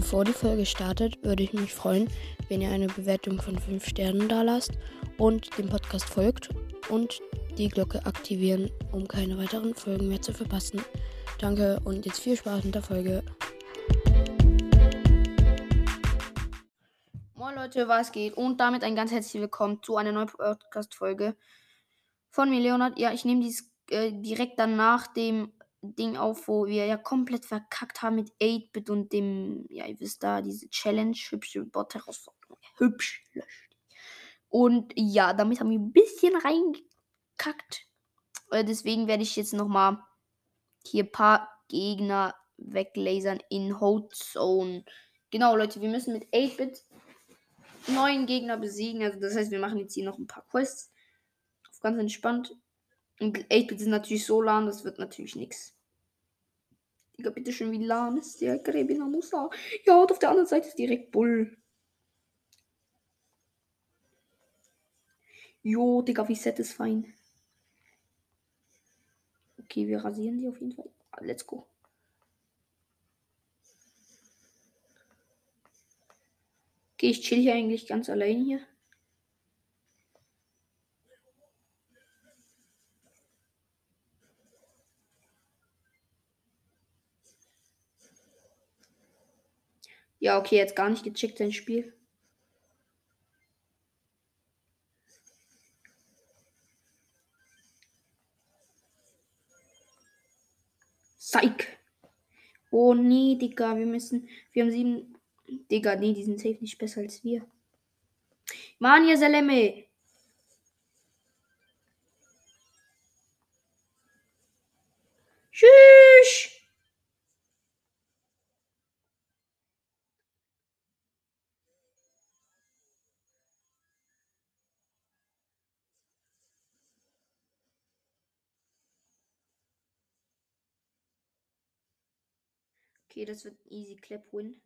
Bevor die Folge startet, würde ich mich freuen, wenn ihr eine Bewertung von 5 Sternen da lasst und dem Podcast folgt und die Glocke aktivieren, um keine weiteren Folgen mehr zu verpassen. Danke und jetzt viel Spaß mit der Folge. Moin Leute, was geht? Und damit ein ganz herzliches Willkommen zu einer neuen Podcast-Folge von mir, Leonard. Ja, ich nehme dies äh, direkt dann nach dem Ding auf, wo wir ja komplett verkackt haben mit 8-Bit und dem, ja, ihr wisst da, diese Challenge, hübsche Bot-Herausforderung. Hübsch löscht. Und ja, damit haben wir ein bisschen reingekackt. Äh, deswegen werde ich jetzt nochmal hier ein paar Gegner weglasern in Hold Zone. Genau, Leute, wir müssen mit 8-Bit neuen Gegner besiegen. Also das heißt, wir machen jetzt hier noch ein paar Quests. Auf ganz entspannt. Und 8-Bit ist natürlich so lahm, das wird natürlich nichts. Digga, bitte schön, wie lahm ist der Gräbiner Musa? Ja, und auf der anderen Seite ist direkt Bull. Jo, Digga, wie satisfying. Okay, wir rasieren die auf jeden Fall. Let's go. Okay, ich chill hier eigentlich ganz allein hier. Ja, okay, jetzt gar nicht gecheckt sein Spiel. Psych. Oh nee, Digga, wir müssen. Wir haben sieben. Digga, nee, die sind safe nicht besser als wir. Mann, ihr Seleme. Okay, das wird easy clap win.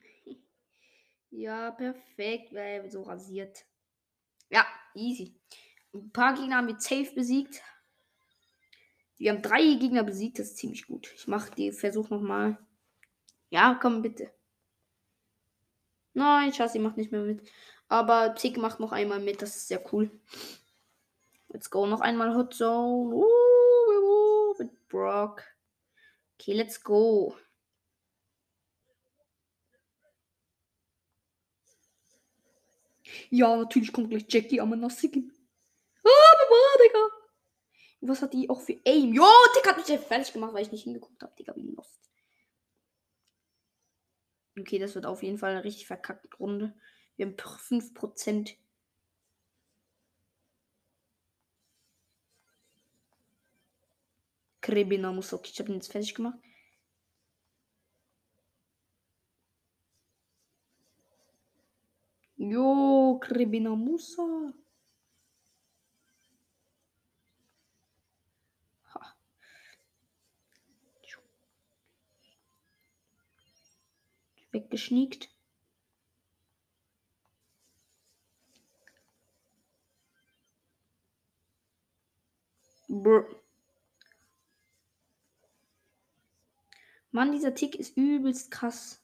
ja, perfekt, weil so rasiert. Ja, easy. Ein paar Gegner haben wir safe besiegt. Wir haben drei Gegner besiegt, das ist ziemlich gut. Ich mache den Versuch nochmal. Ja, komm bitte. Nein, Chassis macht nicht mehr mit. Aber Tick macht noch einmal mit, das ist sehr cool. Let's go, noch einmal Hot Zone. Uh, Brock. Okay, let's go. Ja, natürlich kommt gleich Jackie Amanassigen. Ah, Mama, Digga. Was hat die auch für Aim? Jo, Digga hat mich jetzt fertig gemacht, weil ich nicht hingeguckt habe. Digga, wie lost. Okay, das wird auf jeden Fall eine richtig verkackte Runde. Wir haben 5%. Krebina muss okay, ich habe ihn jetzt fertig gemacht. Jo, Krebina Musa. Ha. Weggeschniegt. Brr. Mann, dieser Tick ist übelst krass.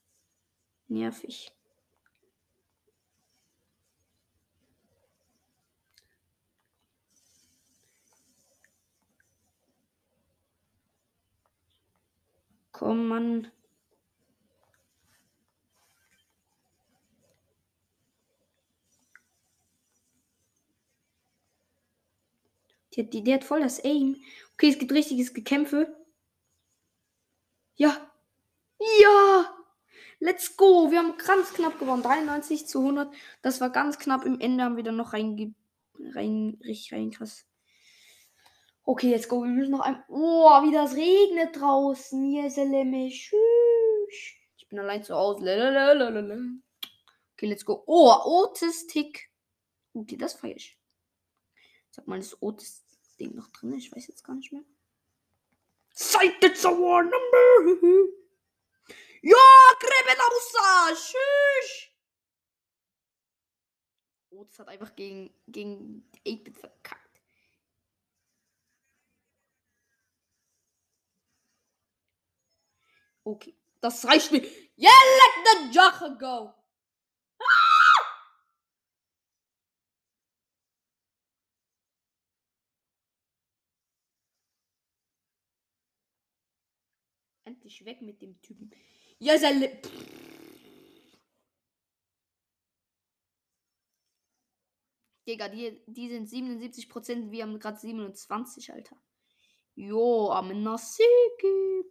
Nervig. Komm, Mann. Die, die, der hat voll das Aim. Okay, es gibt richtiges Gekämpfe. Ja. Ja. Let's go. Wir haben ganz knapp gewonnen. 93 zu 100. Das war ganz knapp. Im Ende haben wir dann noch reinge... Rein, richtig rein, krass. Okay, let's go. Wir müssen noch ein... Oh, wie das regnet draußen. Jeseleme. Tschüss. Ich bin allein zu Hause. Lalalala. Okay, let's go. Oh, Otis-Tick. Okay, das feier ich. Sag mal, ist Otis-Ding noch drin? Ich weiß jetzt gar nicht mehr. Cite it's a war number. Ja, Grebenausa. Tschüss. Otis hat einfach gegen, gegen 8-Bit verkackt. Okay. Das reicht mir. Yeah, let the Jache go. Endlich weg mit dem Typen. Ja, sein Li Digga, die, die sind 77%, wir haben gerade 27, Alter. Jo, am Nasiki.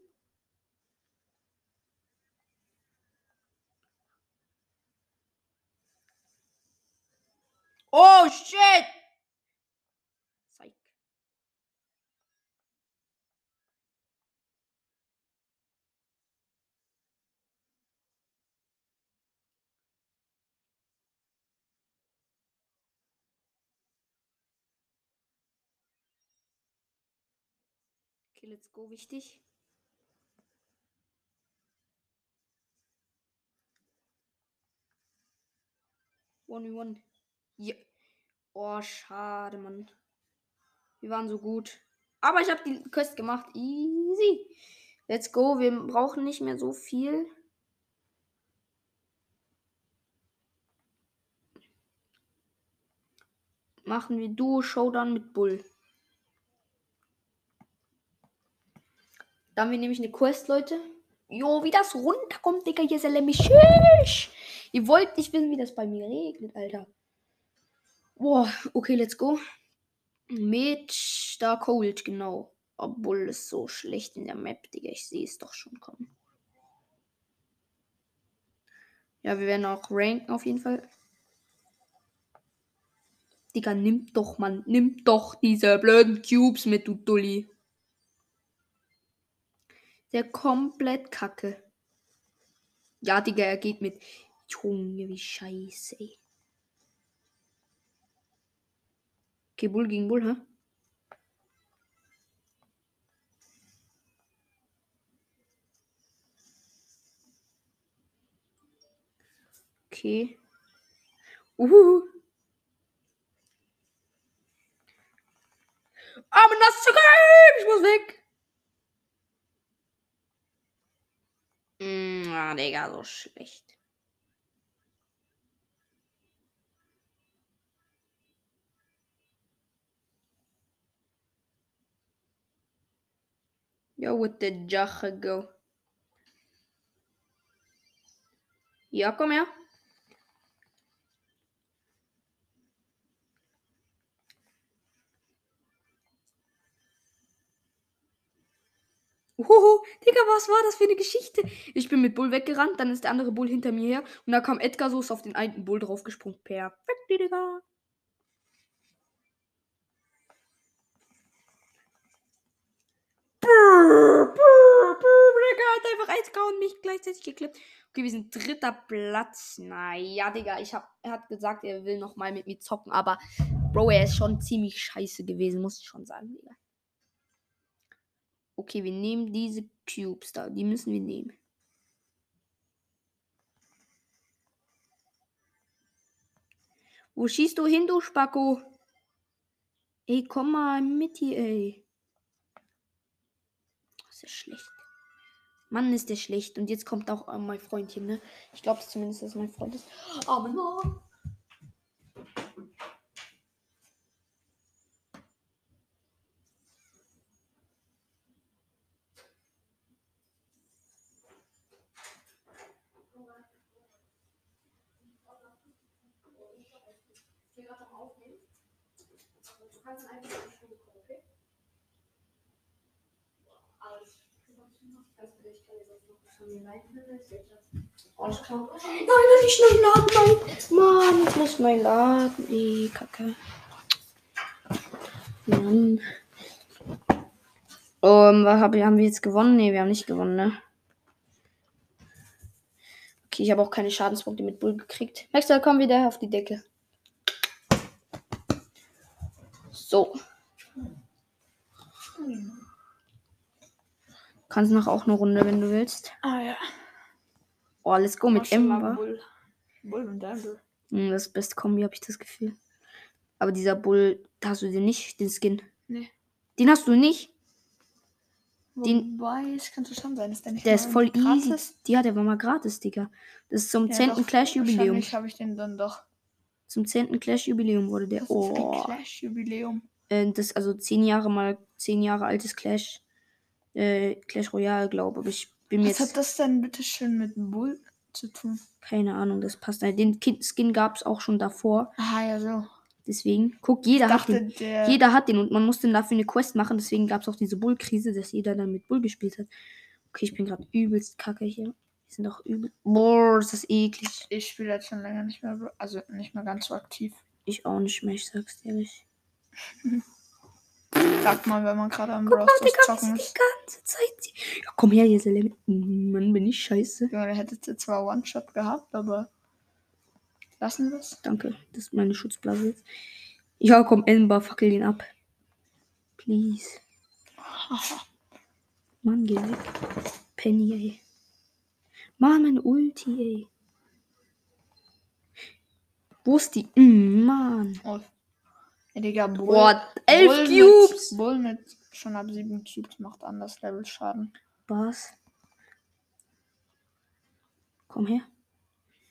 Oh shit! Zeig. Okay, let's go, wichtig. One one. Ja. Oh, schade, Mann. Wir waren so gut. Aber ich habe die Quest gemacht. Easy. Let's go. Wir brauchen nicht mehr so viel. Machen wir Duo Showdown mit Bull. Dann haben wir nämlich eine Quest, Leute. Jo, wie das runterkommt, Digga. Hier ist er mich. Ihr wollt nicht wissen, wie das bei mir regnet, Alter. Boah, okay, let's go. Mit Star Cold, genau. Obwohl es so schlecht in der Map, Digga. Ich sehe es doch schon kommen. Ja, wir werden auch ranken auf jeden Fall. Digga, nimm doch, Mann. Nimm doch diese blöden Cubes mit, du Dulli. Der komplett kacke. Ja, Digga, er geht mit. Junge, wie scheiße, ey. Okay, Bull gegen Bull, hä? Okay. Uhu. Aber das zu Ich muss weg. Mm, ah, Digga, so schlecht. Yo, with the Jache go. Ja, komm her. Uhuhu, Digga, was war das für eine Geschichte? Ich bin mit Bull weggerannt, dann ist der andere Bull hinter mir her und da kam Edgar so auf den einen Bull draufgesprungen. Perfekt, Digga. Digga hat einfach eins und mich gleichzeitig geklippt. Okay, wir sind dritter Platz. Naja, Digga, ich hab, er hat gesagt, er will noch mal mit mir zocken, aber Bro, er ist schon ziemlich scheiße gewesen, muss ich schon sagen, Digga. Okay, wir nehmen diese Cubes da. Die müssen wir nehmen. Wo schießt du hin, du Spacko? Ey, komm mal mit hier, ey. Das ist schlecht. Mann, ist der schlecht. Und jetzt kommt auch mein Freundchen, ne? Ich glaube zumindest, dass mein Freund ist. Aber nein. Nein, das ist neu laden. Nein. Mann, ich muss neu laden. Die Kacke. Mann. Um, was hab, haben wir jetzt gewonnen? Ne, wir haben nicht gewonnen, ne? Okay, ich habe auch keine Schadenspunkte mit Bull gekriegt. Maxwell, komm wieder auf die Decke. So. Kannst noch auch eine Runde, wenn du willst. Ah ja. Oh, let's go mit Ember. Bull. Bull und Amber. Hm, das beste Kombi, habe ich das Gefühl. Aber dieser Bull, da hast du den nicht, den Skin. Nee. Den hast du nicht? Den- Wobei, es könnte schon sein, dass der nicht Der ist voll irgendwie easy. gratis- Ja, der war mal gratis, Digga. Das ist zum Ja, 10. doch, Clash-Jubiläum. Wahrscheinlich habe ich den dann doch. Zum 10. Clash-Jubiläum wurde der. Für Oh. Clash-Jubiläum. Äh, das also 10 Jahre mal 10 Jahre altes Clash. Äh, Clash Royale, glaube ich. Bin Was jetzt hat das denn bitte schön mit Bull zu tun? keine Ahnung, das passt nicht. Den Skin gab es auch schon davor. Ah, ja, so. Deswegen, guck, jeder Ich hat dachte, den. der. Jeder hat den und man musste dafür eine Quest machen. Deswegen gab es auch diese Bull-Krise, dass jeder dann mit Bull gespielt hat. Okay, ich bin gerade übelst kacke hier. Die sind doch übel. Boah, ist das eklig. Ich spiele jetzt schon länger nicht mehr, also nicht mehr ganz so aktiv. Ich auch nicht mehr, ich sag's dir ehrlich. Sagt mal, wenn man gerade am Guck Brawl Stars zocken die ist. ganze Zeit. Ja, komm her, hier, Selene. Mann, bin ich scheiße. Junge, der hätte zwar One-Shot gehabt, aber lassen wir es. Danke, das ist meine Schutzblase jetzt. Ja, komm, Ember, fackel ihn ab. Please. Mann, geh weg. Penny, ey. Mann, meine Ulti, ey. Wo ist die? Mm, Mann. Oh. Ja, Digga, Bull. Boah, elf Bull Cubes. Mit, Bull mit schon ab sieben Cubes macht anders Level Schaden. Was? Komm her.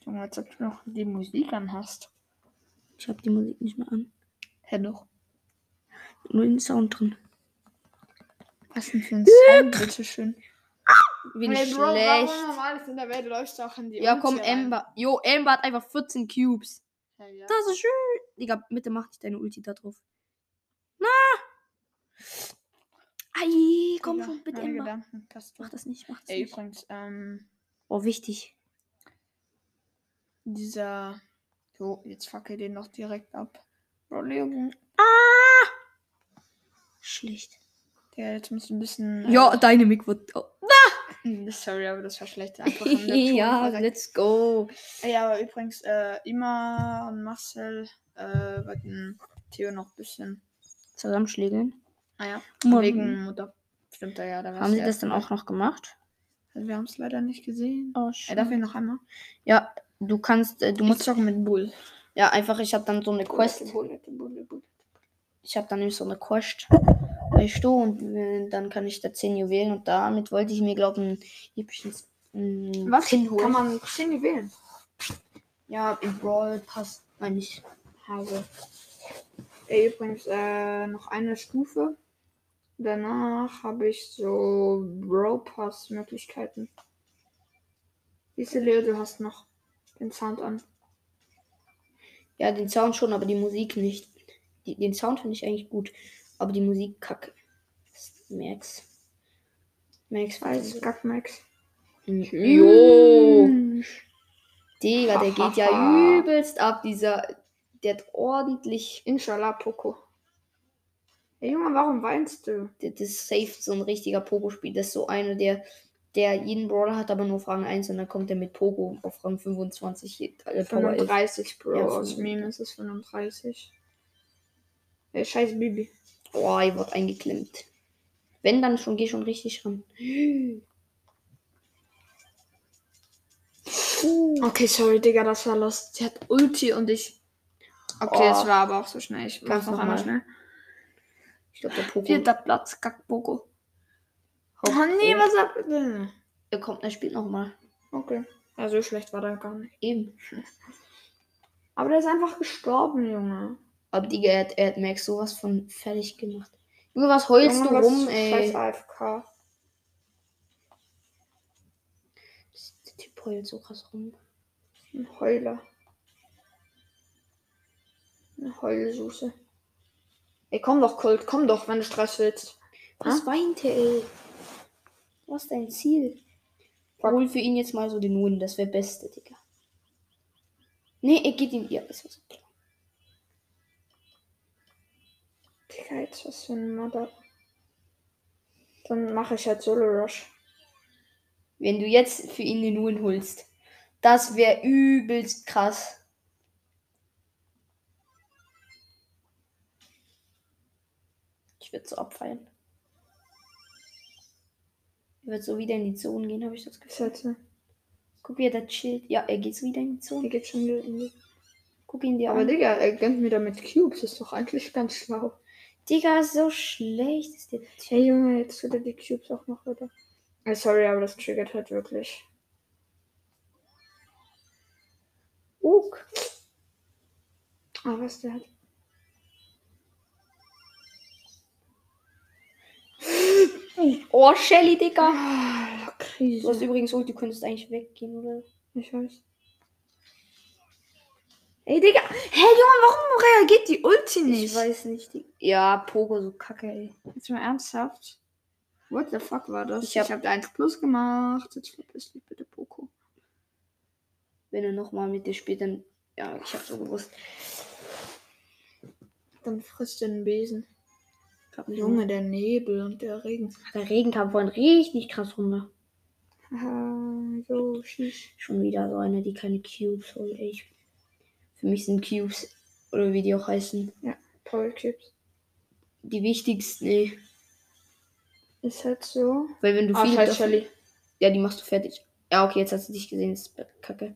Junge, als ob du noch die Musik anhast. Ich hab die Musik nicht mehr an. Hä, doch. Nur den Sound drin. Was denn für ein Sound, bitteschön. Bin ich schlecht. normal ist in der Welt, läufst du auch in die Ja, komm. Ember. Jo, Ember hat einfach 14 Cubes. Ja, ja. Das ist schön. Digga, bitte mach nicht deine Ulti da drauf. Na! Ei, komm schon, bitte, Ember. Gedanken, Mach das nicht, mach das Ey, nicht. übrigens, ähm, Oh, wichtig. dieser. So, jetzt fackel den noch direkt ab. Bro, Leo, Schlecht. der jetzt muss ein bisschen. Ja, deine Mick wird. Oh. Äh, Sorry, aber das war schlecht. Einfach ja, let's go. Ja, aber übrigens, äh, Ima und Marcel äh, wollten Theo noch ein bisschen. Zusammenschlägeln. Ah ja, Mann. wegen Mutter. Stimmt, ja, da Haben sie das dann auch noch gemacht? Also wir haben es leider nicht gesehen. Oh, Er darf ihn noch einmal. Ja, du kannst, äh, du Du musst. zocken mit Bull. Ja, einfach, ich habe dann so eine Quest. Bull, Bull, Bull. Ich habe dann nämlich so eine Quest Sto und äh, dann kann ich da 10 Juwelen und damit wollte ich mir, glaube ich, ein hübsches mm, Was? Pin holen. Kann man 10 wählen? Ja, im Brawl Pass, meine ich. Habe. Ey, übrigens, äh, noch eine Stufe. Danach habe ich so Bro Pass Möglichkeiten. Du, Leo, du hast noch den Sound an. Ja, den Sound schon, aber die Musik nicht. Die, den Sound finde ich eigentlich gut, aber die Musik kacke. Max. Max Weiß, Gackmax. Jo. Mm. Digga, der geht ja übelst ab, dieser. Der hat ordentlich. Inshallah, Poco. Ey, Junge, warum weinst du? Das ist safe so ein richtiger Pogo-Spiel. Das ist so einer, der, der jeden Brawler hat, aber nur auf Rang 1 und dann kommt er mit Pogo auf Rang 25. Äh, Power 11. 35, Bro. Ja, Aus 35. Meme ist es 35. Ey, scheiß Bibi. Oh, ich wurde eingeklemmt. Wenn, dann schon, geh schon richtig ran. Okay, sorry, Digga, das war lost. Sie hat Ulti und ich. Okay, Oh. es war aber auch so schnell. Ich mach's noch einmal schnell. Ich glaube, der Pogo. Vierter Platz, Kackboko. Oh nee, oh. was ab. Er kommt, er spielt nochmal. Okay. Ja, so schlecht war der gar nicht. Eben. Aber der ist einfach gestorben, Junge. Aber Digga, er hat, er hat Max sowas von fertig gemacht. Junge, was heulst Junge, du was rum, ey? Scheiß AFK. Der Typ heult so krass rum. Ein Heuler. Eine Heulsuse. Ey, komm doch, Colt, komm doch, wenn du Stress willst. Was weint er, ey? Was ist dein Ziel? Fuck. Hol für ihn jetzt mal so den Win, das wäre Beste, Digga. Nee, er geht ihm. Ja, das war so klar. Jetzt was für ein Mother. Dann mache ich halt Solo Rush. Wenn du jetzt für ihn den Win holst, das wäre übelst krass. Ich würde so abfeiern. Er wird so wieder in die Zone gehen, habe ich das Gefühl. Sätze. Guck, wie er da chillt. Ja, er geht so wieder in die Zone. geht schon wieder in die. Guck ihn dir Aber an. Digga, er gönnt mir damit Cubes. Ist doch eigentlich ganz schlau. Digga, so schlecht ist der Hey Junge, jetzt tut er die Cubes auch noch wieder. Äh, sorry, aber das triggert halt wirklich. Uk. Ah, was der hat. Oh, Shelly, Digga. Ah, Du hast Krise. übrigens Ult, du könntest eigentlich weggehen, oder? Ich weiß. Ey, Digga. Hey, Junge, warum reagiert die Ulti nicht? Ich weiß nicht. Die... Ja, Pogo, so kacke, ey. Jetzt mal ernsthaft. What the fuck war das? Ich hab- ich hab 1 Plus gemacht. Jetzt verpiss dich bitte, Poco. Wenn er nochmal mit dir spielt, dann. Ja, ich hab's so gewusst. Dann frisst den Besen. Junge, der Nebel und der Regen. Der Regen kam vorhin richtig krass runter. Haha, so schieß. Schon wieder so eine, die keine Cubes holt. Ich- Für mich sind Cubes, oder wie die auch heißen, Power Chips. die wichtigsten, ey. Ist halt so. Weil wenn du Ah, viele scheiß davon-. Ja, die machst du fertig. Ja, okay, jetzt hast du dich gesehen, das ist kacke.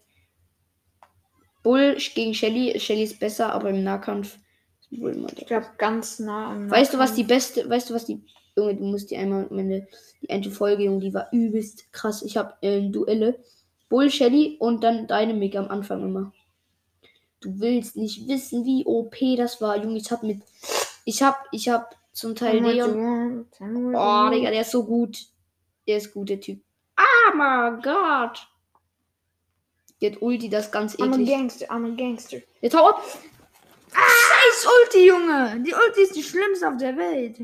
Bull gegen Shelly. Shelly ist besser, aber im Nahkampf ist Bull immer Ich glaube, ganz nah am Weißt du, was die beste, weißt du, was die, Junge, du musst die einmal, meine, die eine Folge, Junge, die war übelst krass. Ich habe äh, Duelle, Bull, Shelly und dann Dynamic am Anfang immer. Du willst nicht wissen, wie OP das war, Junge. Ich hab mit, ich hab, ich hab zum Teil Leon. Oh. Digga, der ist so gut. Der ist gut, der Typ. Ah, mein Gott. Der hat Ulti, das ist ganz I'm a eklig. gangster, I'm a gangster. Jetzt hau ab. Scheiß Ulti, Junge! Die Ulti ist die schlimmste auf der Welt.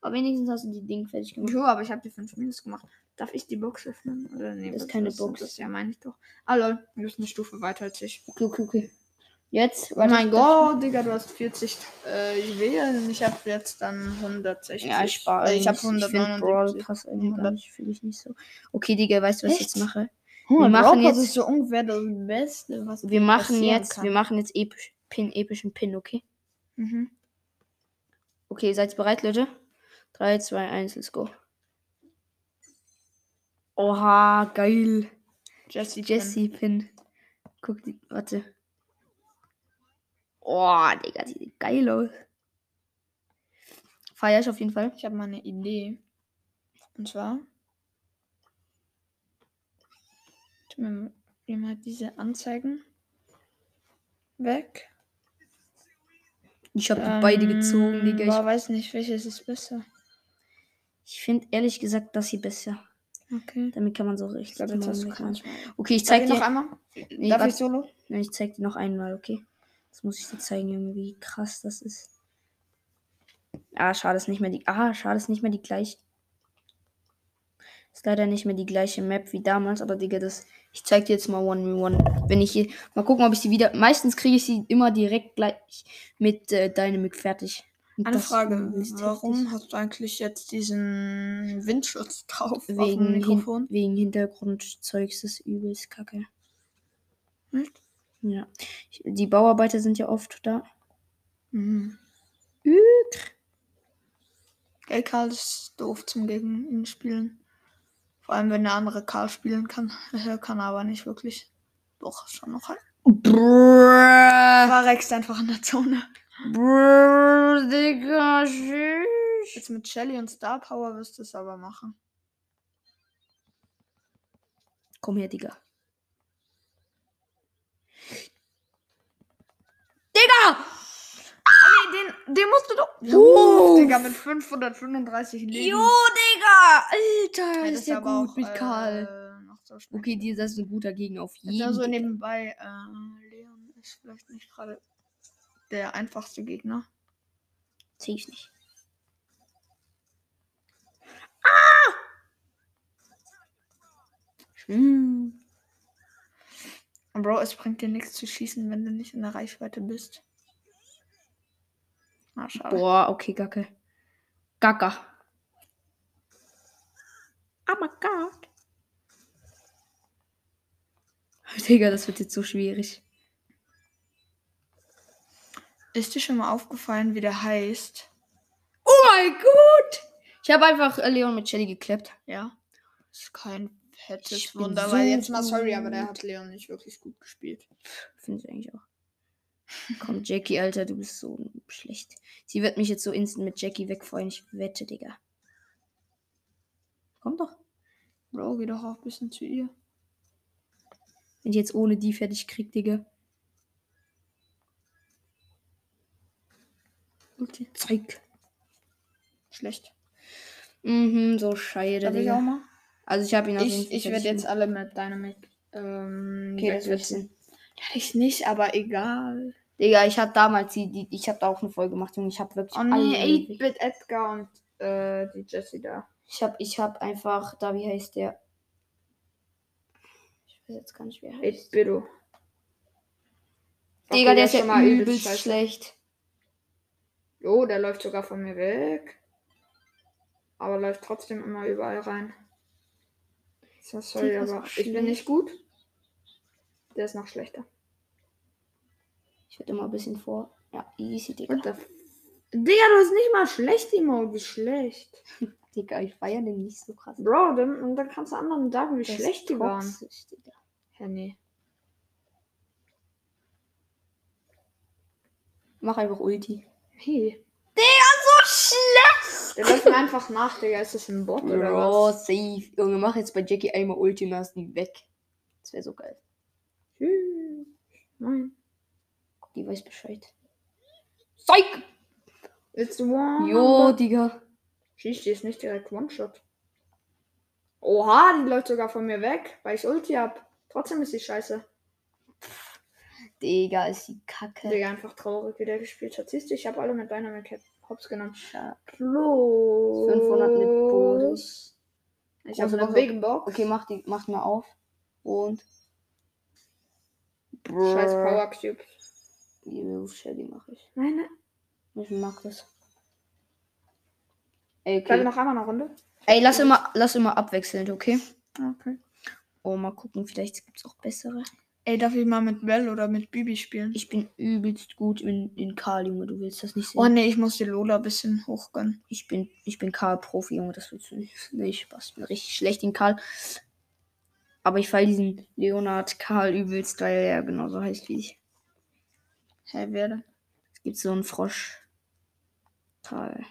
Aber wenigstens hast du die Ding fertig gemacht. Jo, aber ich habe die 5 Minus gemacht. Darf ich die Box öffnen? Oder nee, Das ist keine ist Box. Das ja, meine ich doch. Ah, lol, du bist eine Stufe weiter als ich. Okay, okay, okay. Jetzt, Oh mein Gott, Digga, du hast 40 äh, Juwelen. Ich habe jetzt dann 160. Ja, ich spare. Äh, ich habe Ich finde Brawl 179. Pass irgendwie gar 100. nicht, fühle ich nicht so. Okay, Digga, weißt du, was ich Echt? jetzt mache? Wir Wir machen jetzt- ist so ungefähr das Beste, was Wir machen jetzt, kann. wir machen jetzt episch, Pin, epischen Pin, okay? Mhm. Okay, seid ihr bereit, Leute? 3, 2, 1, let's go. Oha, geil. Jesse, Jesse Pin. Guck, die, warte. Oh, Digga, die sieht geil aus. Feier ich auf jeden Fall. Ich habe mal eine Idee. Und zwar. Wir hier mal diese Anzeigen weg. Ich habe die beide gezogen, Ähm, Digga. Boah, Ich, weiß nicht, welches ist besser. ich finde ehrlich gesagt das hier besser. Okay. Damit kann man so Ich richtig hast du wegmachen. keins. Okay, ich Zeig dir noch einmal. Nee, Darf warte. ich solo? Nein, ich zeig dir noch einmal, okay? Das muss ich dir zeigen, Junge, wie krass das ist. Ah, schade, ist nicht mehr die. Ah, schade, ist nicht mehr die gleiche. Ist leider nicht mehr die gleiche Map wie damals, aber Digga, das. Ich zeig dir jetzt mal One v One. Wenn ich hier. Mal gucken, ob ich sie wieder. Meistens kriege ich sie immer direkt gleich mit äh, Dynamic fertig. Und Eine Frage. ist Warum hast du eigentlich jetzt diesen Windschutz drauf auf dem Wegen, Mikrofon? hin, wegen Hintergrundzeugs ist übelst kacke. Nicht? Ja. Die Bauarbeiter sind ja oft da. Mhm. Gell, Karl ist doof zum gegen ihn spielen. Vor allem, wenn der andere Karl spielen kann. Er kann aber nicht wirklich. Doch, schon noch halt. Brrrr. Verreckst einfach in der Zone. Brrrr, Digga, tschüss. Jetzt mit Shelly und Star Power wirst du es aber machen. Komm her, Digga. Digga! Oh nee, den, den musst du doch. Uff. Digga, mit 535 Leben. Jo, Digga! Alter, Ja, ist ja gut auch, mit Karl. äh, so. Okay, das ist ein guter Gegner auf jeden Ja, so Fall. nebenbei, äh, Leon ist vielleicht nicht gerade der einfachste Gegner. Sehe ich nicht. Ah! Hm. Bro, es bringt dir nichts zu schießen, wenn du nicht in der Reichweite bist. Ah, schade. Boah, okay, Gacke. Gaga. Oh my god. Digga, das wird jetzt so schwierig. Ist dir schon mal aufgefallen, wie der heißt? Oh mein Gott! Ich habe einfach Leon mit Shelly geklappt. Ja. Ist kein fettes Ich Wunder, so weil jetzt mal sorry, aber der hat Leon nicht wirklich gut gespielt. Finde ich eigentlich auch. Komm, Jackie, Alter, du bist so schlecht. Sie wird mich jetzt so instant mit Jackie wegfreuen. Ich wette, Digga. Komm doch. Bro, geh doch auch ein bisschen zu ihr. Wenn ich jetzt ohne die fertig krieg, Digga. Zeig. Schlecht. Mhm, so scheide, Darf ich Digga. auch mal? Also ich habe ihn auf Ich, ich werde jetzt alle mit Dynamic ähm, Okay, das wird wegsetzen. Hätte ich nicht, aber egal. Digga, ich habe damals die, die ich habe da auch eine Folge gemacht, Junge. Ich habe wirklich Oh nee, weg- 8-Bit Edgar und äh, die Jessie da. Ich habe ich habe einfach da wie heißt der? Ich weiß jetzt gar nicht, wer er heißt. 8-Bito. Digga, der ist ja mal übelst scheiße. schlecht. Jo, der läuft sogar von mir weg. Aber läuft trotzdem immer überall rein. So, sorry, aber ich schlecht. bin nicht gut. Der ist noch schlechter. Ich werde immer ein bisschen vor. Ja, easy, Digga. What the Digga, du bist nicht mal schlecht, Emoji. Schlecht. Digga, ich feiere den nicht so krass. Bro, dann, und dann kannst du anderen sagen, wie ist schlecht die waren. Digga. Ja, nee. Mach einfach Ulti. Hey. Läuft mir einfach nach, Digga. Ist das ein Bot oder Bro, was? safe. Junge, mach jetzt bei Jackie einmal Ulti und die weg. Das wäre so geil. Tschüss. Nein. Die weiß Bescheid. Zeig! It's one. Jo, Digga. Schieß, die ist nicht direkt One-Shot. Oha, die läuft sogar von mir weg, weil ich Ulti hab. Trotzdem ist die scheiße. Digga, ist die Kacke. Digga, einfach traurig, wie der gespielt hat. Siehst du, ich habe alle mit Dynamic Hops genommen. Schade. Plus. 500 mit Bonus. Ich habe eine. Big Box. Okay, mach die, mach mal auf. Und. Scheiß Power Cube. Die Shelly mache ich. Nein, nein. Ich mag das. Ey, okay. noch einmal eine Runde. Ey, lass immer, lass immer abwechselnd, okay? Okay. Oh, mal gucken, vielleicht gibt's auch bessere. Ey, darf ich mal mit Bell oder mit Bibi spielen? Ich bin übelst gut in, in Karl, Junge. Du willst das nicht sehen. Oh nee, ich muss die Lola ein bisschen hochgönnen. Ich bin, ich bin Karl-Profi, Junge. Das willst du nicht. Nee, Spaß. Ich bin richtig schlecht in Karl. Aber ich fall diesen Leonard Karl übelst, weil er genauso heißt wie ich. Hä, wer denn? Es gibt so einen Frosch. Karl.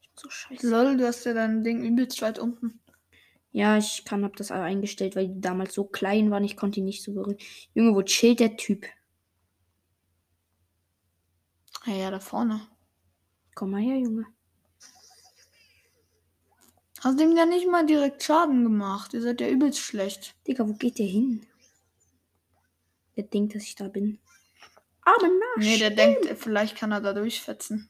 Ich bin so scheiße. Lol, du hast ja dein Ding übelst weit unten. Ja, ich kann, hab das eingestellt, weil die damals so klein waren. Ich konnte die nicht so berühren. Junge, wo chillt der Typ? Ja, ja, da vorne. Komm mal her, Junge. Hast dem ja nicht mal direkt Schaden gemacht. Ihr seid ja übelst schlecht. Digga, wo geht der hin? Der denkt, dass ich da bin. Aber na, Nee, der denkt, vielleicht kann er da durchfetzen.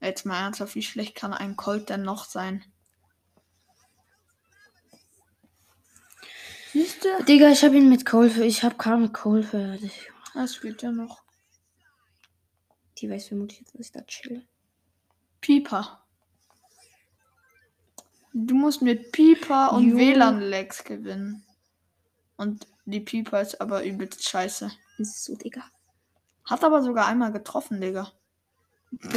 Jetzt mal ernsthaft, wie schlecht kann ein Colt denn noch sein? Siehst du? Digga, ich hab ihn mit für. Ich hab Karl mit für. Das geht ja noch. Die weiß vermutlich jetzt, dass ich da chill. Pieper. Du musst mit Pieper und Jo. WLAN-Lags gewinnen. Und die Pieper ist aber übelst scheiße. Ist so, Digga. Hat aber sogar einmal getroffen, Digga.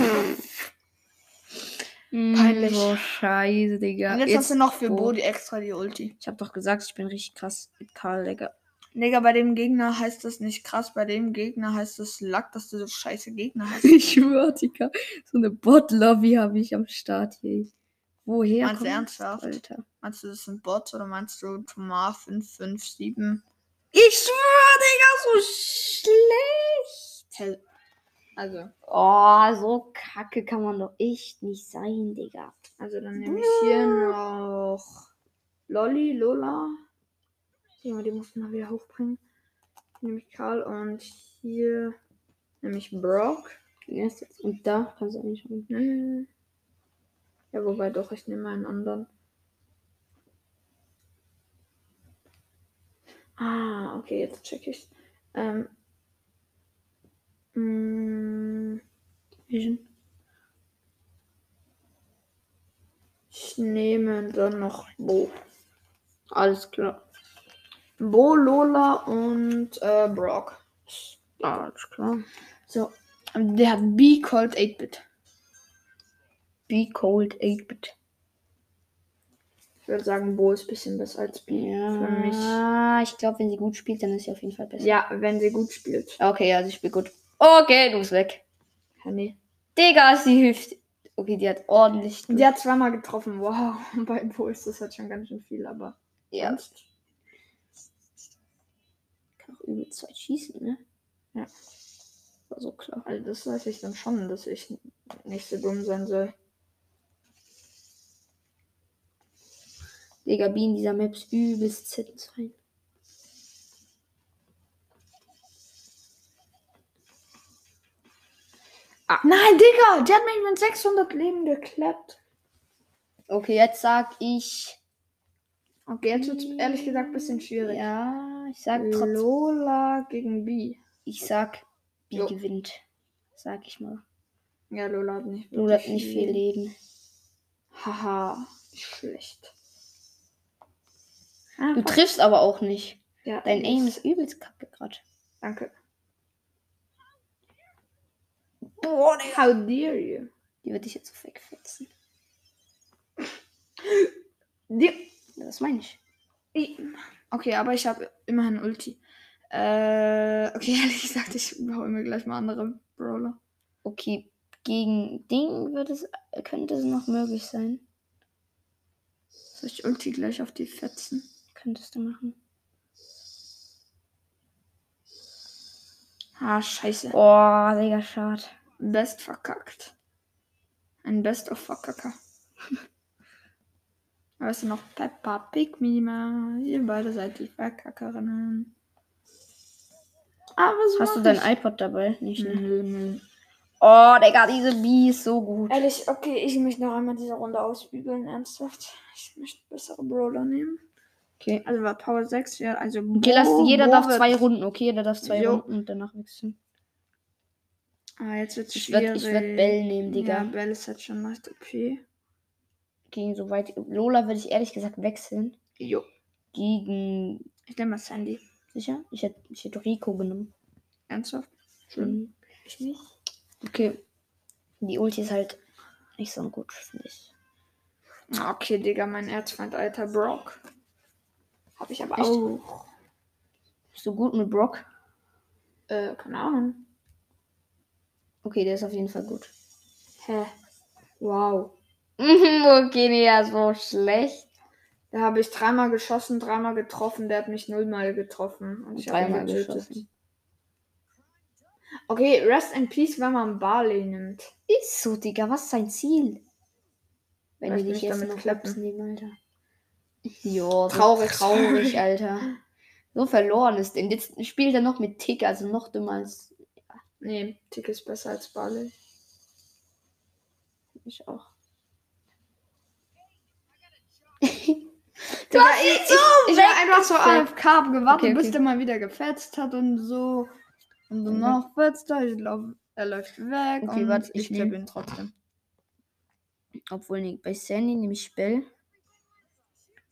Peinlich. So scheiße, Digga. Und jetzt, hast du noch für oh. Bodi extra die Ulti. Ich hab doch gesagt, ich bin richtig krass mit Karl, Digga. Digga, bei dem Gegner heißt das nicht krass, bei dem Gegner heißt das Lack, dass du so scheiße Gegner hast. Ich schwör, Digga. So eine Bot-Lobby habe ich am Start hier. Woher? Meinst du kommt ernsthaft? das, Alter. Meinst du, das sind Bots oder meinst du Tomar 557? Ich schwör, Digga, so schlecht. Hell. Also, Oh, so kacke kann man doch echt nicht sein, Digga. also dann nehme ich hier noch Lolly, Lola. Ja, die muss man wieder hochbringen. Nehme ich Karl und hier nehme ich Brock. Jetzt. Und da kannst du eigentlich schon. Hm. Ja, wobei doch, ich nehme einen anderen. Ah, okay, jetzt check ich's. Ähm. Mm, Vision. Ich nehme dann noch Bo. Alles klar. Bo, Lola und äh, Brock. Alles klar. So. Der hat B Cold 8-Bit. Be cold 8-Bit. Ich würde sagen, Bo ist ein bisschen besser als B. Für mich. Ja, ich glaube, wenn sie gut spielt, dann ist sie auf jeden Fall besser. Ja, wenn sie gut spielt. Okay, ja, sie spielt gut. Okay, du bist weg. Ja, nee. Digga, sie hilft. Okay, die hat ordentlich. Die hat zweimal getroffen. Wow. Bei Bo ist das halt schon ganz schön viel, aber. ja. sonst- Kann auch übel zwei schießen, ne? Ja. War so klar. Also das weiß ich dann schon, dass ich nicht so dumm sein soll. Digga, B in dieser Map ist übelst Z2. Ah. Nein, Digga! Die hat mich mit 600 Leben geklappt. Okay, jetzt sag ich. Okay, jetzt wird es ehrlich gesagt ein bisschen schwierig. Ja, ich sag trotzdem. Lola gegen B. Ich sag, B Jo. gewinnt. Sag ich mal. Ja, Lola hat nicht Lola hat nicht viel Leben. Haha, schlecht. Du Ah, triffst aber auch nicht. ja, Dein Aim ist übelst kacke gerade. Danke. Boah, How dare you? Die wird dich jetzt so wegfetzen. Die Das meine ich. Okay, aber ich habe immerhin Ulti. Äh, okay, ehrlich gesagt, ich hole mir gleich mal andere Brawler. Okay, gegen Ding wird es, könnte es noch möglich sein. Soll ich Ulti gleich auf die fetzen? Könntest du machen. Ah, scheiße. Boah, Digga, schade. Best verkackt. Ein Best of Verkacker. Weißt du noch Peppa Pig Mima? Ihr beide seid die Verkackerinnen. Aber so Hast du dein iPod dabei? Nicht, ne? Nö. Oh, Digga, diese B ist so gut. Ehrlich, okay, ich möchte noch einmal diese Runde ausbügeln, ernsthaft. Ich möchte bessere Brawler nehmen. Okay. Also war Power 6, ja, also Okay, lass, jeder darf zwei Runden, okay? Jeder darf zwei. Runden und danach wechseln. Ah, jetzt wird's Ich schwierig. werd- ich werd Bell nehmen, Digga. Ja, Bell ist halt schon leicht OP. Gegen so weit. Lola würde ich ehrlich gesagt wechseln. Jo. Gegen. Ich nehme mal Sandy. Sicher? Ich hätte ich hätte Rico genommen. Ernsthaft? Mhm. Ich nicht. Okay. Die Ulti ist halt nicht so gut, finde ich. Ah, Okay, Digga, mein Erzfeind, alter Brock. Hab ich aber Echt? auch. Bist du gut mit Brock? Äh, keine Ahnung. Okay, der ist auf jeden Fall gut. Hä? Wow. okay, nee, ja, so schlecht. Da habe ich dreimal geschossen, dreimal getroffen. Der hat mich nullmal getroffen. Und ich habe ihn Dreimal getötet. geschossen. Okay, Rest in Peace, wenn man Barley nimmt. Ist so, Digga, was ist sein Ziel? Wenn Weiß die dich jetzt damit noch klappen. nehmen, Alter. Jo, Traurig. traurig, Alter. So verloren ist denn. Jetzt spielt er noch mit Tick, also noch dümmer als Nee, Tick ist besser als Barley. ich auch. Digga, ich, ich, ich war einfach so. AFK, gewartet, Okay, bis okay. der mal wieder gefetzt hat und so. Und Mhm. danach fetzt er, ich glaub, er läuft weg Okay, und warte, ich ich ihn trotzdem. Obwohl, nee, bei Sandy nehme ich Bell.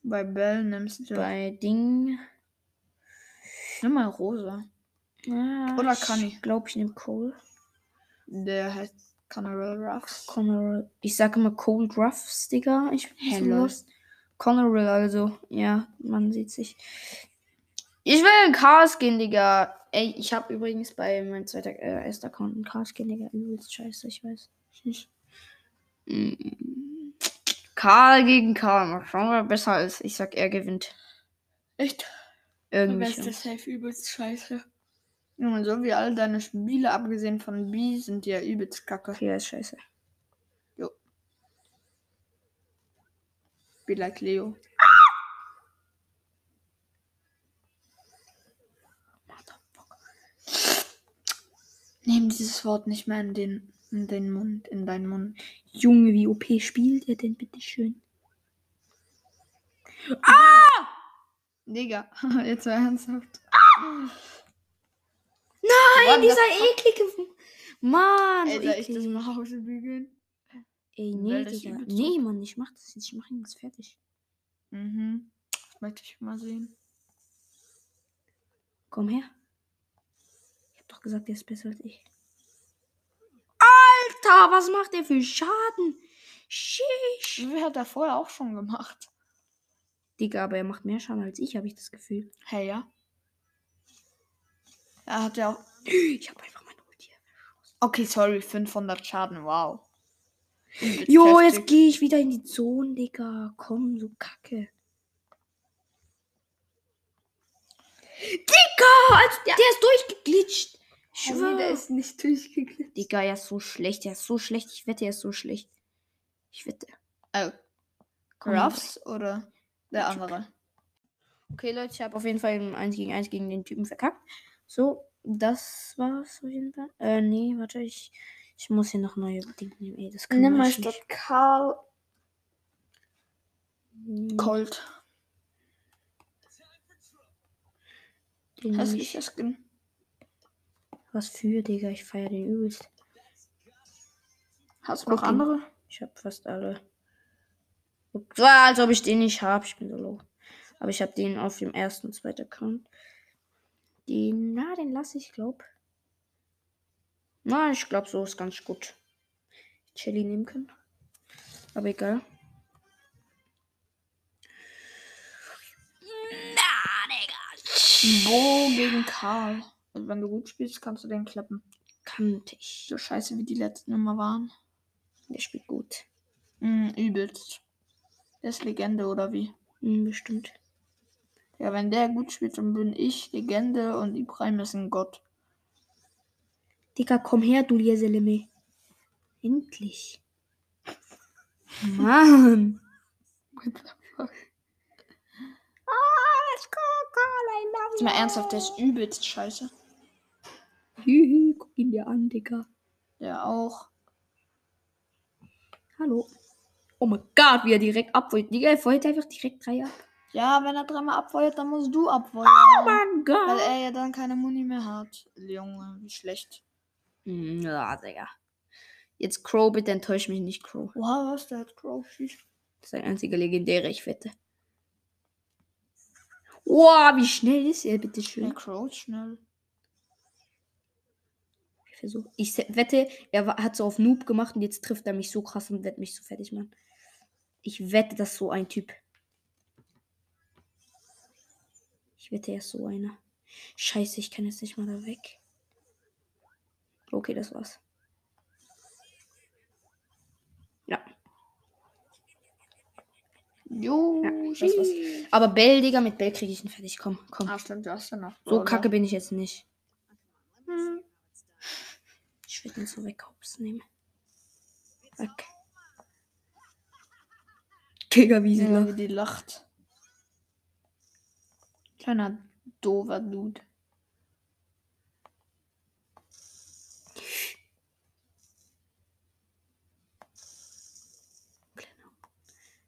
Bei Bell nimmst du. Bei Ding. Nimm mal Rosa. Ah, Oder ich Conny. glaube, ich nehme Cole. Der heißt Connorell Ruffs. Conor. Ich sage immer Cold Ruffs, Digga. Ich bin so lost. Also. Ja, man sieht sich. Ich will in Chaos gehen, Digga. Ey, ich habe übrigens bei meinem zweiten äh, erster Account einen Chaos gehen, Digga. Übelst scheiße, ich weiß. Ich- Mm. Karl gegen Karl. Mal schauen, wer besser ist. Ich sag, er gewinnt. Echt? Irgendwie. Beste. Safe übelst scheiße. Junge, so wie all deine Spiele, abgesehen von B, sind die ja übelst kacke. Okay, er ist scheiße. Be like Leo. Nehm dieses Wort nicht mehr in den, in den Mund, in deinen Mund. Junge, wie OP spielt er denn, bitteschön? Digga, jetzt mal ernsthaft. Nein, the dieser eklige. Mann, so Alter, ich das mal Hause bügeln. Ey, nee, Digga. Nee, Mann, ich mach das jetzt. Ich mach ihn jetzt fertig. Mhm. Das möchte ich mal sehen. Komm her. Ich hab doch gesagt, der ist besser als ich. Alter, was macht der für Schaden? Sheesh. Wer hat er vorher auch schon gemacht? Digga, aber er macht mehr Schaden als ich, habe ich das Gefühl. Hey, ja. Er hat ja auch. Ich habe einfach meine Ulti. Okay, sorry, 500 Schaden, wow. Jo, heftig. jetzt gehe ich wieder in die Zone, Digga. Komm, so kacke. Digga, als, der ist durchgeglitscht. Ich Oh, nee, schwöre. der ist nicht durchgeglitscht. Digga, er ist so schlecht. Er ist so schlecht. Ich wette, er ist so schlecht. Ich wette. Äh, Komm. Ruffs oder der andere? Okay, Leute, ich habe auf jeden Fall im 1 gegen 1 gegen den Typen verkackt. So, das war's auf jeden Fall. Äh, nee, warte, ich, ich muss hier noch neue Dinge nehmen. Ey, das kann Nimm mal ich nicht. statt Karl Colt. den nehm ich. Hässlicher Skin. Was für, Digga, ich feiere den übelst. Hast du noch andere? Ich habe fast alle. So, als ob ich den nicht habe. Ich bin so low. Aber ich habe den auf dem ersten und zweiten Account. Den, na, den lasse ich, glaub. Na, ich glaube, so ist ganz gut. Shelly nehmen können. Aber egal. Bo gegen Karl. Also wenn du gut spielst, kannst du den klappen. Kannte ich. So scheiße, wie die letzten immer waren. Der spielt gut. Mhm, übelst. Der ist Legende, oder wie? Hm, bestimmt. Ja, wenn der gut spielt, dann bin ich Legende und Ibrahim ist ein Gott. Digga, komm her, du Lieseleme. Endlich. Mann. Jetzt mal ernsthaft, der ist übelst scheiße. Hihi, guck ihn dir an, Digga. Der auch. Hallo. Oh mein Gott, wie er direkt abfeuert. Digga, er feuert einfach direkt drei ab. Ja, wenn er dreimal abfeuert, dann musst du abfeuern. Oh mein Gott. weil er ja dann keine Muni mehr hat. Junge, wie schlecht. Hm, Ja, Digga. Jetzt Crow, bitte enttäusch mich nicht, Crow. Wow, was der hat Crow schießt. Das ist ein einziger legendärer, ich wette. Wow, wie schnell ist er, bitte Der schön. Crow ist schnell. Ich versuch. Ich wette, er hat so auf Noob gemacht und jetzt trifft er mich so krass und wird mich so fertig machen. Ich wette, das ist so ein Typ. Ich wette, er ist so einer. Scheiße, ich kann jetzt nicht mal da weg. Okay, das war's. Ja, Jo, Ja, das war's. aber Bell, Digga, mit Bell kriege ich ihn fertig. Komm, komm. Ah, stimmt, du hast ja noch. So Brawler. kacke bin ich jetzt nicht. Hm. Ich würde ihn so weghops nehmen. Weg. Digga, wie sie Ja, lacht. wie die lacht. Kleiner doofer Dude.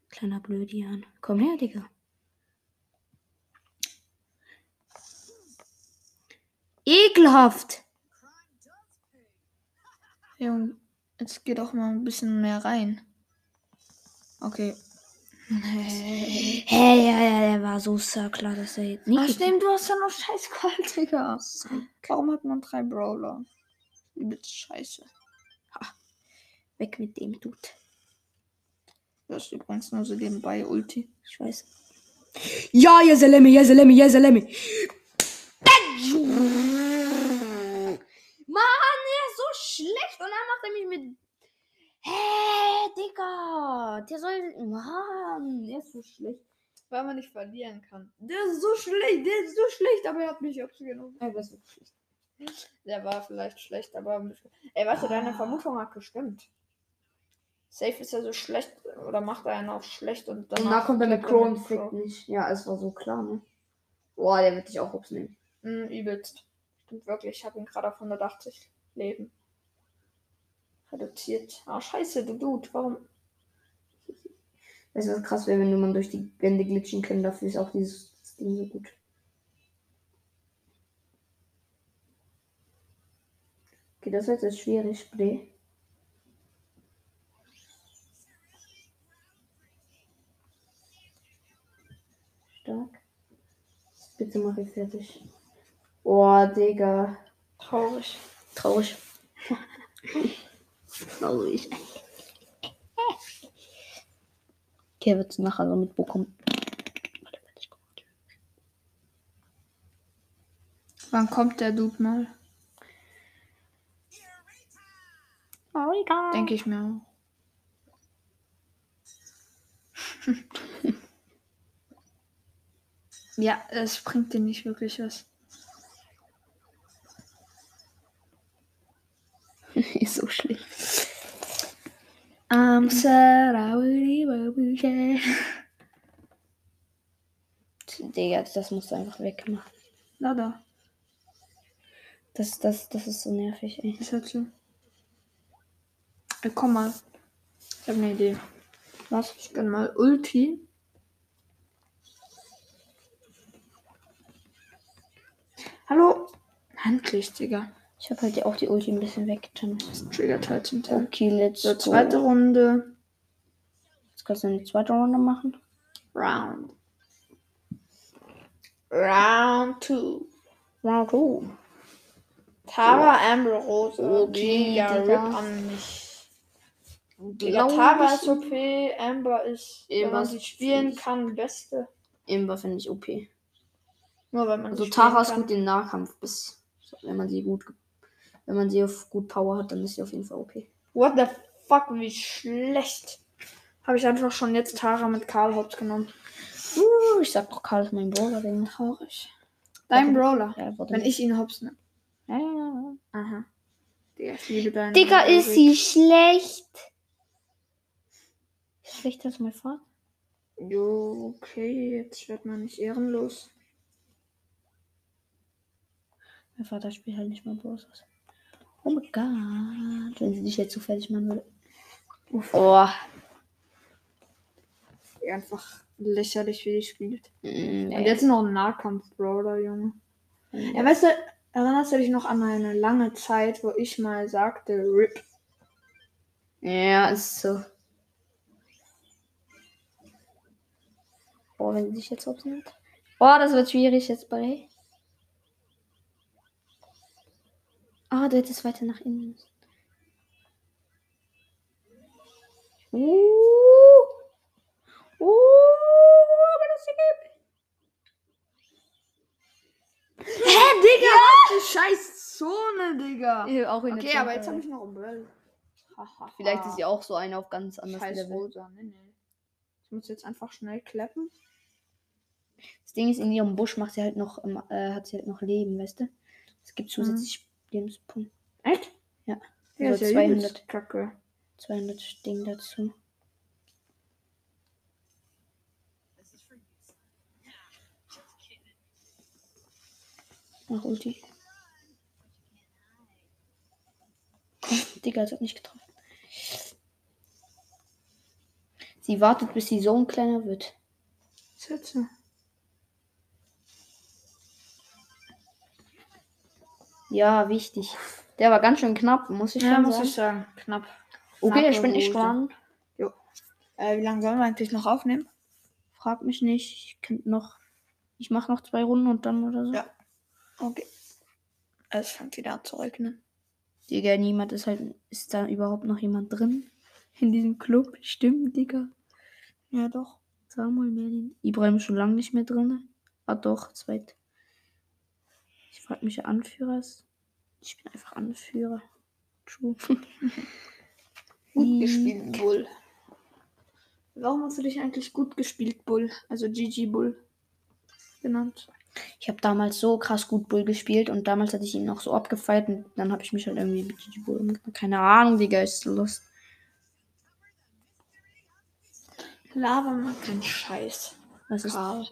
Kleiner Blödian. Komm her, Digga. Ekelhaft. Junge, jetzt geh doch mal ein bisschen mehr rein. Okay. Hey, ja, ja, der war so sehr klar, dass er jetzt nicht. Ach stimmt, du hast ja noch scheiß Gold, Digga. Warum hat man drei Brawler? Übelst scheiße. Weg mit dem Dude. Du hast übrigens nur so nebenbei Ulti. Ich weiß. Ja, Jeseleme, Jeseleme, Jeseleme. Mann, er ist so schlecht und dann macht er mich mit. Hä, Digga. Der soll. Mann, er ist so schlecht. Weil man nicht verlieren kann. Der ist so schlecht, der ist so schlecht, aber er hat mich abgenommen. Er ist wirklich schlecht. Der war vielleicht schlecht, aber. Ey, weißt du, deine Vermutung hat gestimmt. Safe ist er so schlecht oder macht er einen auch schlecht und dann. Und da kommt er mit und fickt nicht. Ja, es war so klar, ne? Boah, der wird dich auch hops nehmen. Mhm, übelst. Stimmt wirklich, ich habe ihn gerade auf 180 Leben. Reduziert. Ah, scheiße, du Dude, warum? Weißt du, was krass wäre, wenn du man durch die Wände glitschen können? Dafür ist auch dieses Ding so gut. Okay, das wird jetzt schwierig, Bre. Stark. Bitte mach ich fertig. Boah, Digga. Traurig. Traurig. Traurig. Okay, wird es nachher noch mitbekommen. Wann kommt der Dude mal? Oh, egal. Denke ich mir auch. ja, es bringt dir nicht wirklich was. so schlecht. Um, Digga, das musst du einfach wegmachen. da, da. Das, das, das ist so nervig, ey. Halt so. Ey, komm mal. Ich habe eine Idee. Was? Ich gönn mal Ulti. Hallo? Handlich, Digga. Ich habe halt auch die Ulti ein bisschen weggetan. Das triggert halt zum Teil. Okay, let's So, go. zweite Runde. Jetzt kannst du eine zweite Runde machen. Round. Round 2. Round two. Tara, Amber, Rose. Okay, Digga. Rip an mich. Digga, Tara ist OP, Amber ist, wenn Amber man ist sie spielen kann, beste. Imba finde ich OP. Nur wenn man Also Tara ist gut im Nahkampf, bis wenn man sie gut wenn man sie auf gut Power hat, dann ist sie auf jeden Fall OP. What the fuck, wie schlecht. Habe ich einfach schon jetzt Tara mit Karl Hobbs genommen. Uh, ich sag doch Karl ist mein Bruder wegen traurig. Dein. Brawler. Ja, Wenn ich ihn Hobbs nehme. Ja, ja, ja. Aha. Digga, ich liebe deine. Digga, ist sie schlecht. Schlechter als mein Vater? Jo, okay, jetzt wird man nicht ehrenlos. Mein Vater spielt halt nicht mal Bros. Oh mein Gott. Wenn sie dich jetzt zufällig machen würde. Uff. Oh. Einfach lächerlich, wie die spielt. Mm, Und jetzt noch ein Nahkampf-Brawler, Junge. Ja, weißt du, erinnerst du dich noch an eine lange Zeit, wo ich mal sagte, RIP? Ja, ist so. Oh, wenn sie dich jetzt aufnimmt. Oh, das wird schwierig jetzt bei. Ah, der hätte es weiter nach innen. müssen. Uh. Uh, aber das hier Hä, Digga, was die scheiß Zone, Digga. gibt. Auch in Okay, aber jetzt habe ich noch einen Bell. Vielleicht ist sie auch so eine auf ganz anderes Scheiß Level. rosa, nee, nee. Ich muss jetzt einfach schnell klappen. Das Ding ist, in ihrem Busch macht sie halt noch, ähm, äh, hat sie halt noch Leben, weißt du? Es gibt zusätzlich Lebenspunkte. Echt? Ja. Ja, So ist ja 200. 200. Kacke. 200 Ding dazu. Ach, Ulti. Digga, es hat nicht getroffen. Sie wartet, bis die Zone kleiner wird. Sätze. Ja, wichtig. Der war ganz schön knapp, muss ich Ja, schon muss sagen. ich sagen. Knapp. okay, knappe ich bin Hose. dran. Äh, wie lange sollen wir eigentlich noch aufnehmen? Frag mich nicht. Ich könnte noch. Ich mache noch zwei Runden und dann oder so. Ja. Okay. Es fängt wieder an zu regnen. Digga, niemand ist halt. Ist da überhaupt noch jemand drin? In diesem Club? Stimmt, Digga. Ja, doch. Samuel Merlin. Ibrahim ist schon lange nicht mehr drin. Ah, doch, zweit. Ich frag mich, wer Anführer ist. Ich bin einfach Anführer. True. Gut gespielt, Bull. Warum hast du dich eigentlich gut gespielt, Bull? Also GG Bull genannt. Ich habe damals so krass gut Bull gespielt und damals hatte ich ihn noch so abgefeiert und dann habe ich mich halt irgendwie mit GG Bull umgegangen. Keine Ahnung, Digga, ist so. Lava mal kein Scheiß. Was ist Karl.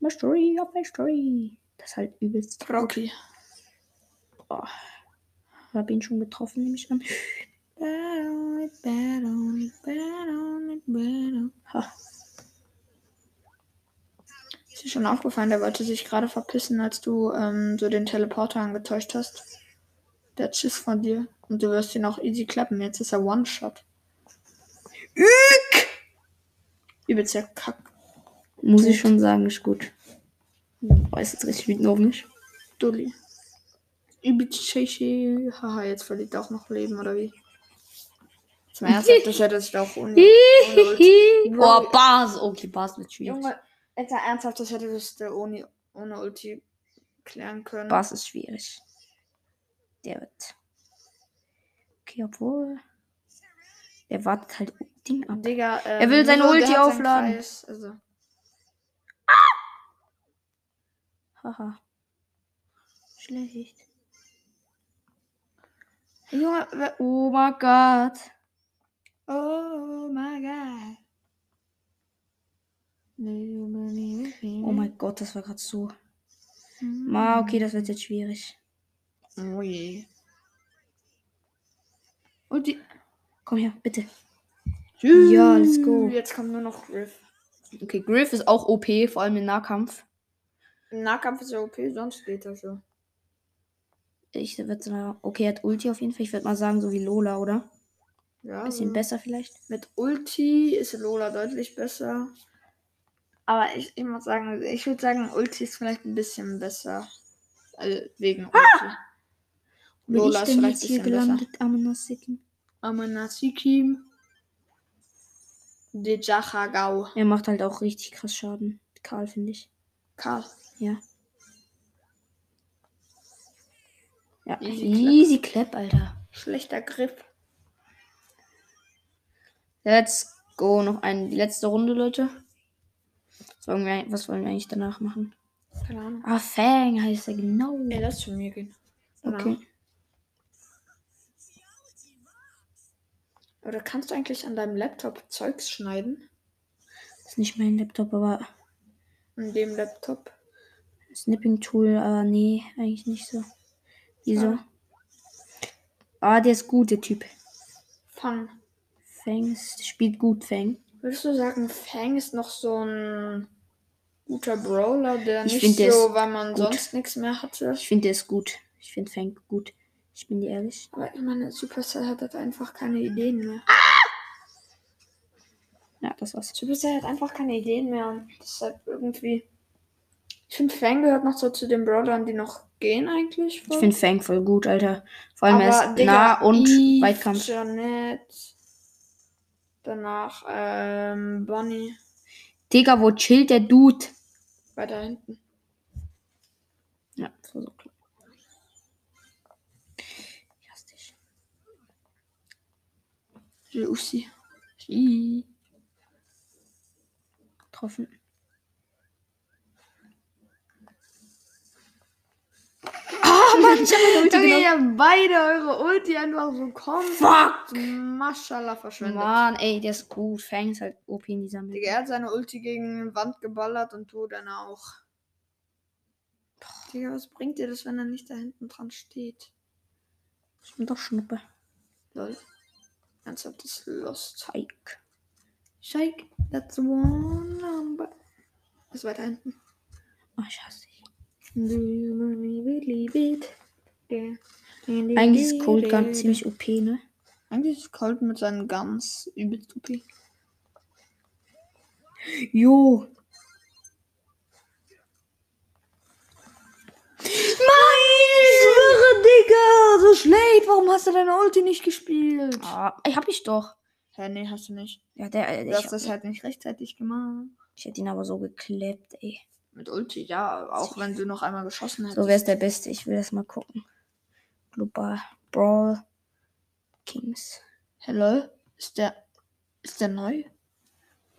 Mystery of Mystery? Das ist halt übelst. Rocky. Boah. Hab ihn schon getroffen, nehme ich an. Ha. Ist dir schon aufgefallen, der wollte sich gerade verpissen, als du ähm, so den Teleporter angetäuscht hast. Der hat Schiss von dir. Und du wirst ihn auch easy klappen. Jetzt ist er One-Shot. Ück! Übelst der Kack. Muss ich schon sagen, ist gut. Ist jetzt richtig wütend auf mich. Dulli. Übelst Shishi. Haha, jetzt verliert er auch noch Leben, oder wie? Zum Ernsthaft, das hätte sich auch ohne. Boah, Bars. Okay, Bars wird schwierig. Junge, Alter, ernsthaft, das hätte das ohne, ohne Ulti klären können. Bass ist schwierig. Der wird. Okay, obwohl. Er wartet halt Ding ab. Digga, äh, Er will seine nur der Ulti aufladen. Kreis, Also, Haha. Schlecht. Junge, Oh mein Gott. oh my god. Oh mein Gott, das war gerade so. Ma, okay, das wird jetzt schwierig. Oh je. Und die. Komm her, bitte. Ja, let's go. Jetzt kommt nur noch Griff. Okay, Griff ist auch OP, vor allem im Nahkampf. Im Nahkampf ist er OP, sonst geht er so. Ich würde sagen, okay, er hat Ulti auf jeden Fall. Ich würde mal sagen, so wie Lola, oder? Ja, Bisschen so. besser vielleicht. Mit Ulti ist Lola deutlich besser. Aber ich, ich muss sagen, ich würde sagen, Ulti ist vielleicht ein bisschen besser. Also wegen Ulti. Bin Lola ist vielleicht ein bisschen besser. gelandet, Amanasikin? Amanasikim. Dejachagau. Er macht halt auch richtig krass Schaden. Karl, finde ich. Karl. Ja. Ja, Easy easy, clap, Alter. Schlechter Griff. Let's go. Noch eine die letzte Runde, Leute. Was wollen, wir, was wollen wir eigentlich danach machen? Keine Ahnung. Ah, Fang heißt er genau. Ey, lass zu mir gehen. Okay. Oder kannst du eigentlich an deinem Laptop Zeugs schneiden? Das ist nicht mein Laptop, aber An dem Laptop? Snipping Tool, aber nee, eigentlich nicht so. Wieso? Ah, der ist gut, der Typ. Fang. Fang ist, spielt gut, Fang. Würdest du sagen, Fang ist noch so ein guter Brawler, der Ich nicht find, so, weil man gut. sonst nichts mehr hatte? Ich finde, der ist gut. Ich finde Fang gut. Ich bin dir ehrlich. Aber ich meine, Supercell hat halt einfach keine Ideen mehr. Ja, das war's. Supercell hat einfach keine Ideen mehr und deshalb irgendwie. Ich finde, Fang gehört noch so zu den Brawlern, die noch gehen eigentlich. Ich finde Fang voll gut, Alter. Vor allem er Aber, ist Digga, nah und Eve, Weitkampf. Janet. Danach, ähm, Bonnie. Digga, wo chillt der Dude? Weiter hinten. Ja, das war so klar. Ich hasse dich. Lucy. Getroffen. Mann, ich meine Ulti ja beide eure Ulti einfach so komplett Fuck! Maschallah verschwendet. Mann, ey, der ist gut. Fang ist halt OP in dieser Mitte. Digga, er hat seine Ulti gegen die Wand geballert und du dann auch. Digga, was bringt dir das, wenn er nicht da hinten dran steht? Ich bin doch Schnuppe. Lol. Ernsthaft, das lost. Zeig. Shake, that's one number. Ist weiter hinten. Oh, ich hasse Eigentlich ist Cold Gun ziemlich OP, ne? Eigentlich ist Cold mit seinen Guns übelst OP. Jo. Ich schwöre, Digga, so schlecht. Warum hast du deine Ulti nicht gespielt? Ah, ey, hab ich doch. Hä, nee, hast du nicht. Ja, der, äh, Du ich, hast das halt nicht rechtzeitig gemacht. ich hätte ihn aber so geklebt, ey. Mit Ulti, ja, auch wenn du noch einmal geschossen hättest. So, wer ist der Beste? Ich will das mal gucken. Global. Brawl. Kings. Hello? Ist der. Ist der neu?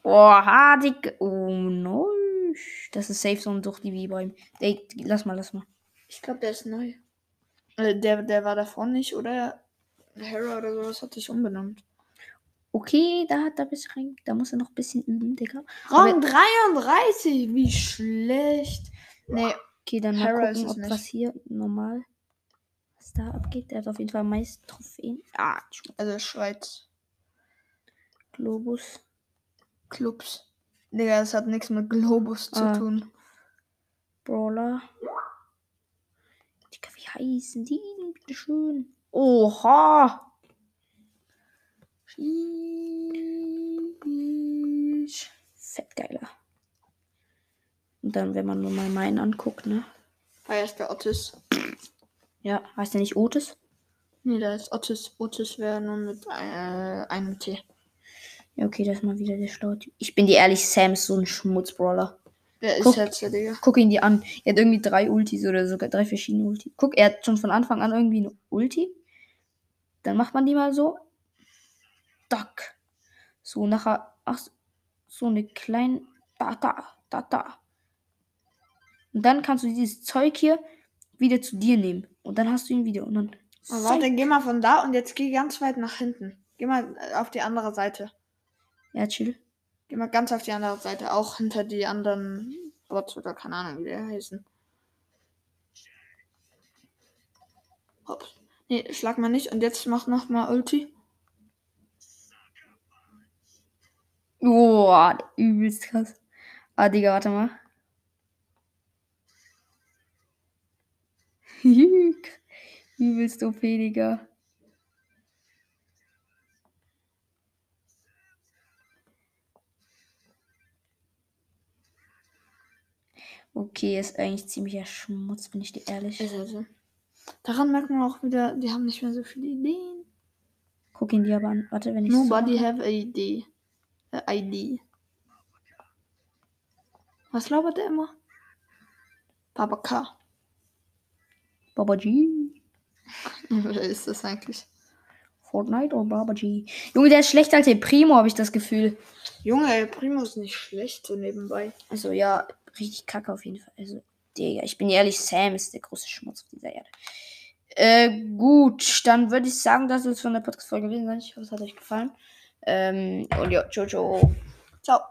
Boah, Digga. Oh, no. Das ist safe so ein Sucht wie bei ihm. Ey, lass mal, lass mal. Ich glaube, der ist neu. Äh, der, der war davon nicht, oder? Hera oder sowas hat sich umbenannt. Okay, da hat er bis rein. Da muss er noch ein bisschen üben, Digga. Rang 33, wie schlecht. Nee, Okay, dann mal Hera gucken, ob nicht. was hier normal. Was da abgeht. Der hat auf jeden Fall meist Trophäen. Ah, also Schweiz. Globus. Clubs. Digga, das hat nichts mit Globus zu Ah. tun. Brawler. Digga, wie heißen die? denn? Bitte schön. Oha! Sheesh. Fett geiler. Und dann, wenn man nur mal meinen anguckt, ne? Feierst der Otis? Ja, heißt der nicht Otis? Nee, da ist Otis. Otis wäre nur mit äh, einem T. Ja, okay, das ist mal wieder der schlaue Typ. Ich bin dir ehrlich, Sam ist so ein Schmutzbrawler. Ist Guck. jetzt der Digga? Guck ihn dir an. Er hat irgendwie drei Ultis oder sogar drei verschiedene Ultis. Guck, er hat schon von Anfang an irgendwie eine Ulti. Dann macht man die mal so. Duck. So, nachher. Ach, so eine kleine. Da, da, da, da. Und dann kannst du dieses Zeug hier wieder zu dir nehmen. Und dann hast du ihn wieder. Und dann. Oh, warte, geh mal von da und jetzt geh ganz weit nach hinten. Geh mal äh, auf die andere Seite. Ja, chill. Geh mal ganz auf die andere Seite. Auch hinter die anderen Bots oder keine Ahnung, wie die heißen. Hops. Nee, schlag mal nicht. Und jetzt mach noch mal Ulti. Boah, übelst krass. Ah, Digga, warte mal. übelst OP, Digga. Okay, ist eigentlich ziemlicher Schmutz, bin ich dir ehrlich. Ist also. Daran merkt man auch wieder, die haben nicht mehr so viele Ideen. Guck ihn dir aber an. Warte, wenn ich Nobody so have a ID. A ID. Was labert der immer? Papa K. Baba G. Wer ist das eigentlich? Fortnite oder Baba G? Junge, der ist schlechter als der Primo, habe ich das Gefühl. Junge, ey, Primo ist nicht schlecht so nebenbei. Also ja, richtig kacke auf jeden Fall. Also, Digga, ich bin ehrlich, Sam ist der große Schmutz auf dieser Erde. Äh, gut, dann würde ich sagen, das ist von der Podcast-Folge gewesen sein. Ich hoffe, es hat euch gefallen. Ähm, und ja, ciao, ciao. Ciao.